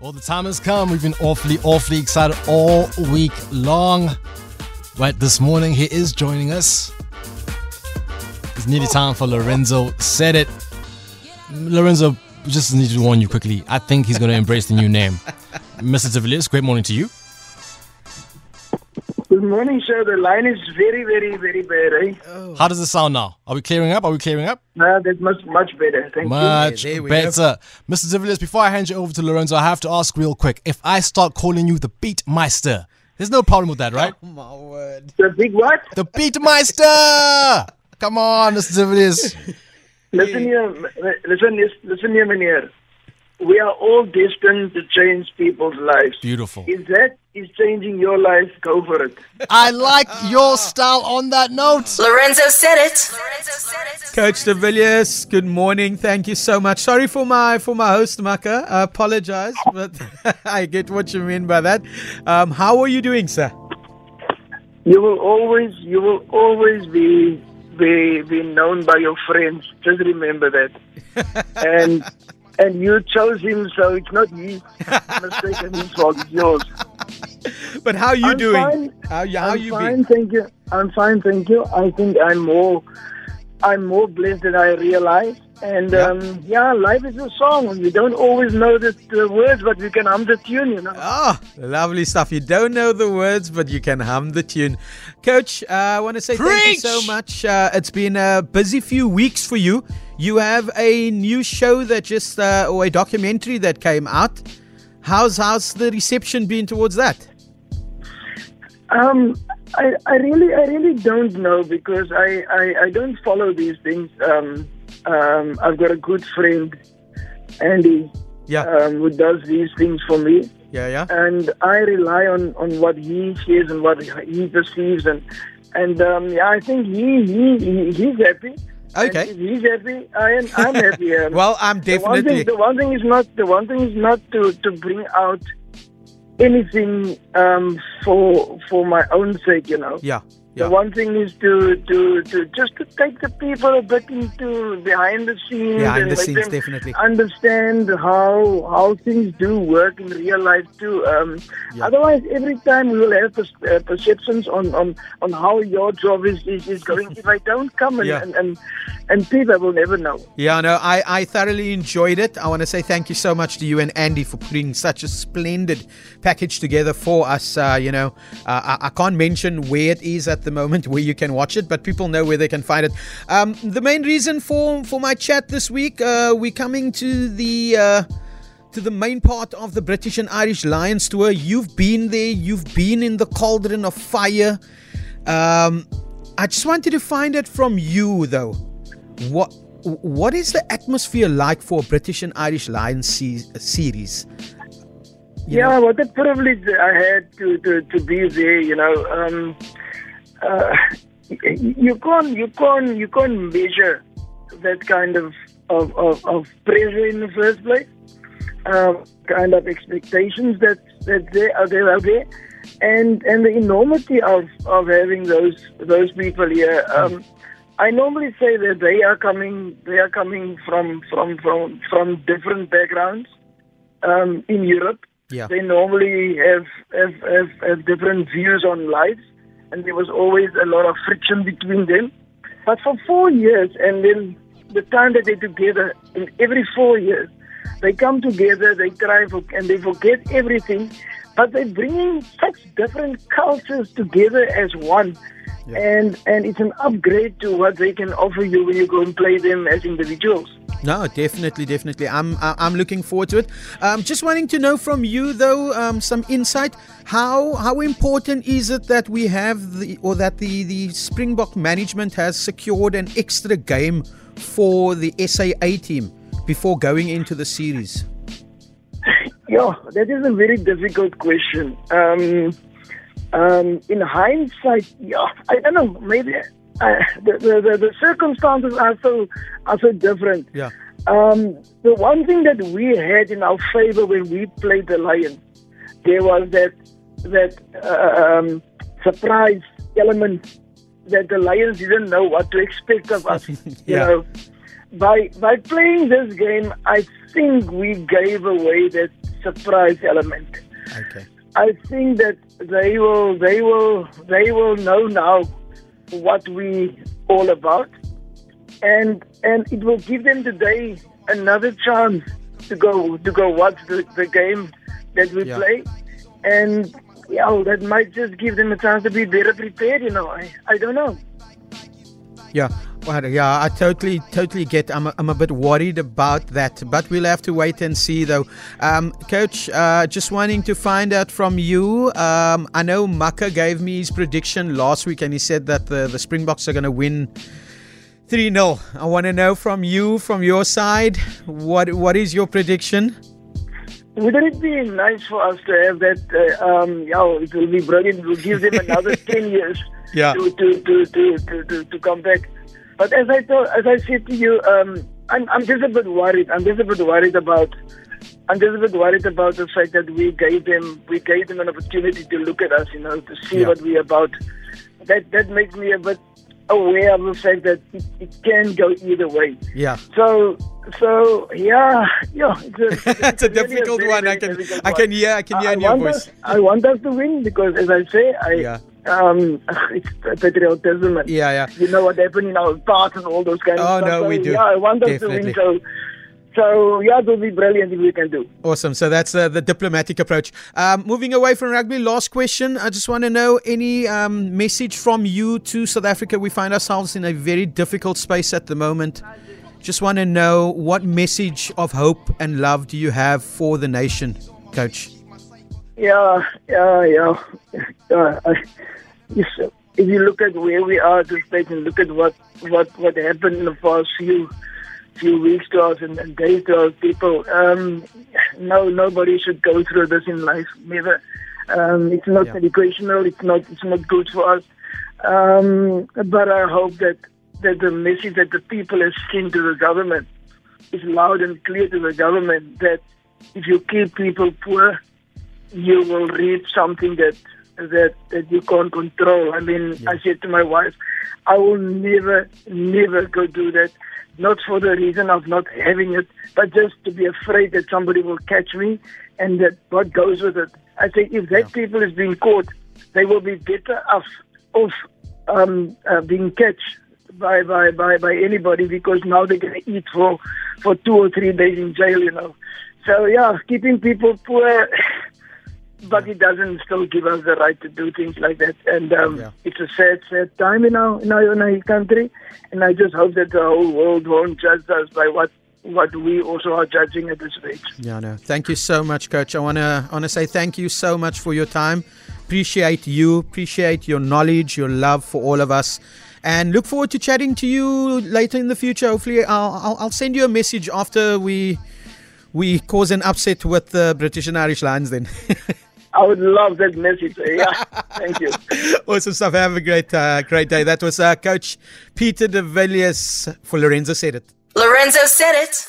Well, the time has come. We've been awfully, awfully excited all week long. Right this morning, he is joining us. It's nearly time for Lorenzo. Said it. Lorenzo, just need to warn you quickly. I think he's going to embrace the new name. Mr. de Villiers, great morning to you. Good morning, sir. The line is very, very, very bad. Eh? How does it sound now? Are we clearing up? Are we clearing up? No, that's much, much better. Thank you. Much There we better. Mr. de before I hand you over to Lorenzo, I have to ask real quick. If I start calling you the Beatmeister, there's no problem with that, right? Oh, My word. The big what? The Beatmeister! Come on, Mr. de Listen here, m- listen, lis- listen here, meneer. We are all destined to change people's lives. Beautiful. If that is changing your life, go for it. I like your style on that note. Lorenzo said it. Lorenzo said it. Coach De Villiers, good morning. Thank you so much. Sorry for my for my host, Maka. I apologize, but I get what you mean by that. Um, how are you doing, sir? You will always, you will always be, be, be known by your friends. Just remember that. and, and you chose him, so it's not me. mistake and his fault. It's yours. But how are you I'm doing? fine. How, how I'm you fine, thank you. I'm fine, thank you. I think I'm more, I'm more blessed than I realize. And Yeah. um, yeah, life is a song. You don't always know the, the words, but you can hum the tune. You know. Ah, lovely stuff. You don't know the words, but you can hum the tune. Coach, uh, I want to say thank you so much. Uh, it's been a busy few weeks for you. You have a new show that just, uh, or a documentary that came out. How's how's the reception been towards that? Um, I, I really, I really don't know because I, I, I don't follow these things. Um, um, I've got a good friend, Andy, Yeah, um, who does these things for me. yeah, yeah. and I rely on, on what he says and what he perceives, and and um, yeah, I think he, he, he he's happy. Okay. He's happy. I am I'm happy. Um, Well, I'm the one definitely. thing the one thing is not the one thing is not to to bring out anything um, for for my own sake, you know. Yeah, The one thing is to, to, to just to take the people a bit into behind the scenes Behind and the scenes, definitely. understand how how things do work in real life too. Um, Yeah. Otherwise, every time we will have per- uh, perceptions on, on, on how your job is, is, is going. if I don't come and, Yeah. and, and and people will never know. Yeah, no, I, I thoroughly enjoyed it. I want to say thank you so much to you and Andy for putting such a splendid package together for us. Uh, you know, uh, I, I can't mention where it is at the moment where you can watch it, but people know where they can find it. Um, the main reason for, for my chat this week, uh, we're coming to the. Uh, to the main part of the British and Irish Lions tour. You've been there, you've been in the cauldron of fire. Um, I just wanted to find out from you, though, what what is the atmosphere like for a British and Irish Lions se- series? You yeah, know? what a privilege I had to, to, to be there. You know, um, uh, you can't you can't you can't measure that kind of of, of, of pressure in the first place. Um, kind of expectations that that they are there out there, and and the enormity of, of having those those people here. Um, I normally say that they are coming they are coming from from from from different backgrounds um, in Europe. Yeah. They normally have, have, have, have different views on life, and there was always a lot of friction between them. But for four years, and then the time that they're together, in every four years, they come together, they cry for, and they forget everything, but they're bringing such different cultures together as one. And and it's an upgrade to what they can offer you when you go and play them as individuals. No, definitely, definitely. I'm I'm looking forward to it. Um, just wanting to know from you though, um, some insight. How how important is it that we have the or that the the Springbok management has secured an extra game for the SAA team before going into the series? Yeah, that is a very difficult question. Um, um, in hindsight, yeah, I don't know. Maybe uh, the, the, the the circumstances are so are so different. Yeah. Um, the one thing that we had in our favor when we played the Lions, there was that that uh, um, surprise element that the Lions didn't know what to expect of us. You Yeah. know, by by playing this game, I think we gave away that surprise element. Okay. I think that they will they will they will know now what we all about. And and it will give them today another chance to go to go watch the, the game that we Yeah. play. And yeah that might just give them a chance to be better prepared you know. I, I don't know. Yeah, well, yeah, I totally, totally get. I'm, a, I'm a bit worried about that, but we'll have to wait and see, though. Um, Coach, uh, just wanting to find out from you. Um, I know Maka gave me his prediction last week, and he said that the, the Springboks are going to win 3 0. I want to know from you, from your side, what what is your prediction? Wouldn't it be nice for us to have that? Uh, um, yeah, it will be brilliant. It will give them another ten years Yeah. to, to, to, to, to, to come back. But as I told, as I said to you, um, I'm, I'm just a bit worried. I'm just a bit worried about. I'm just a bit worried about the fact that we gave them we gave them an opportunity to look at us, you know, to see Yeah. what we're about. That that makes me a bit aware of the fact that it, it can go either way. Yeah. So, so yeah, yeah. It's a, That's a really difficult very, one. I can, I can hear, I can hear I in your voice. Us, I want us to win because, as I say, I Yeah. Um, it's patriotism and Yeah, yeah. you know what happened in our past and all those kind Oh, of stuff. no, so, we do. Yeah, I want us Definitely. to win. So, so yeah, it will be brilliant if we can do. Awesome. So that's uh, the diplomatic approach. Um, moving away from rugby, last question. I just want to know any um, message from you to South Africa. We find ourselves in a very difficult space at the moment. Just want to know what message of hope and love do you have for the nation, Coach? Yeah, yeah, yeah. Uh, I, if you look at where we are at this stage and look at what what what happened in the past few few weeks to us and, and days to us people, um, no, nobody should go through this in life. Never. Um, it's not Yeah. educational. It's not. It's not good for us. Um, but I hope that that the message that the people have sent to the government is loud and clear to the government that if you keep people poor, you will reap something that that that you can't control. I mean, I said to my wife, I will never, never go do that. Not for the reason of not having it, but just to be afraid that somebody will catch me and that what goes with it. I say if that people is being caught, they will be better off off um, uh, being catched by, by, by, by anybody because now they're going to eat for, for two or three days in jail, you know. So, yeah, keeping people poor, but it doesn't still give us the right to do things like that. And um, Yeah. it's a sad, sad time in our, in, our, in our country. And I just hope that the whole world won't judge us by what, what we also are judging at this stage. Yeah, no. Thank you so much, Coach. I wanna wanna say thank you so much for your time. Appreciate you. Appreciate your knowledge, your love for all of us, and look forward to chatting to you later in the future. Hopefully, I'll I'll, I'll send you a message after we we cause an upset with the British and Irish Lions. Then, I would love that message. Yeah, thank you. awesome stuff. Have a great uh, great day. That was uh, Coach Peter De Villiers for Lorenzo said it. Lorenzo said it.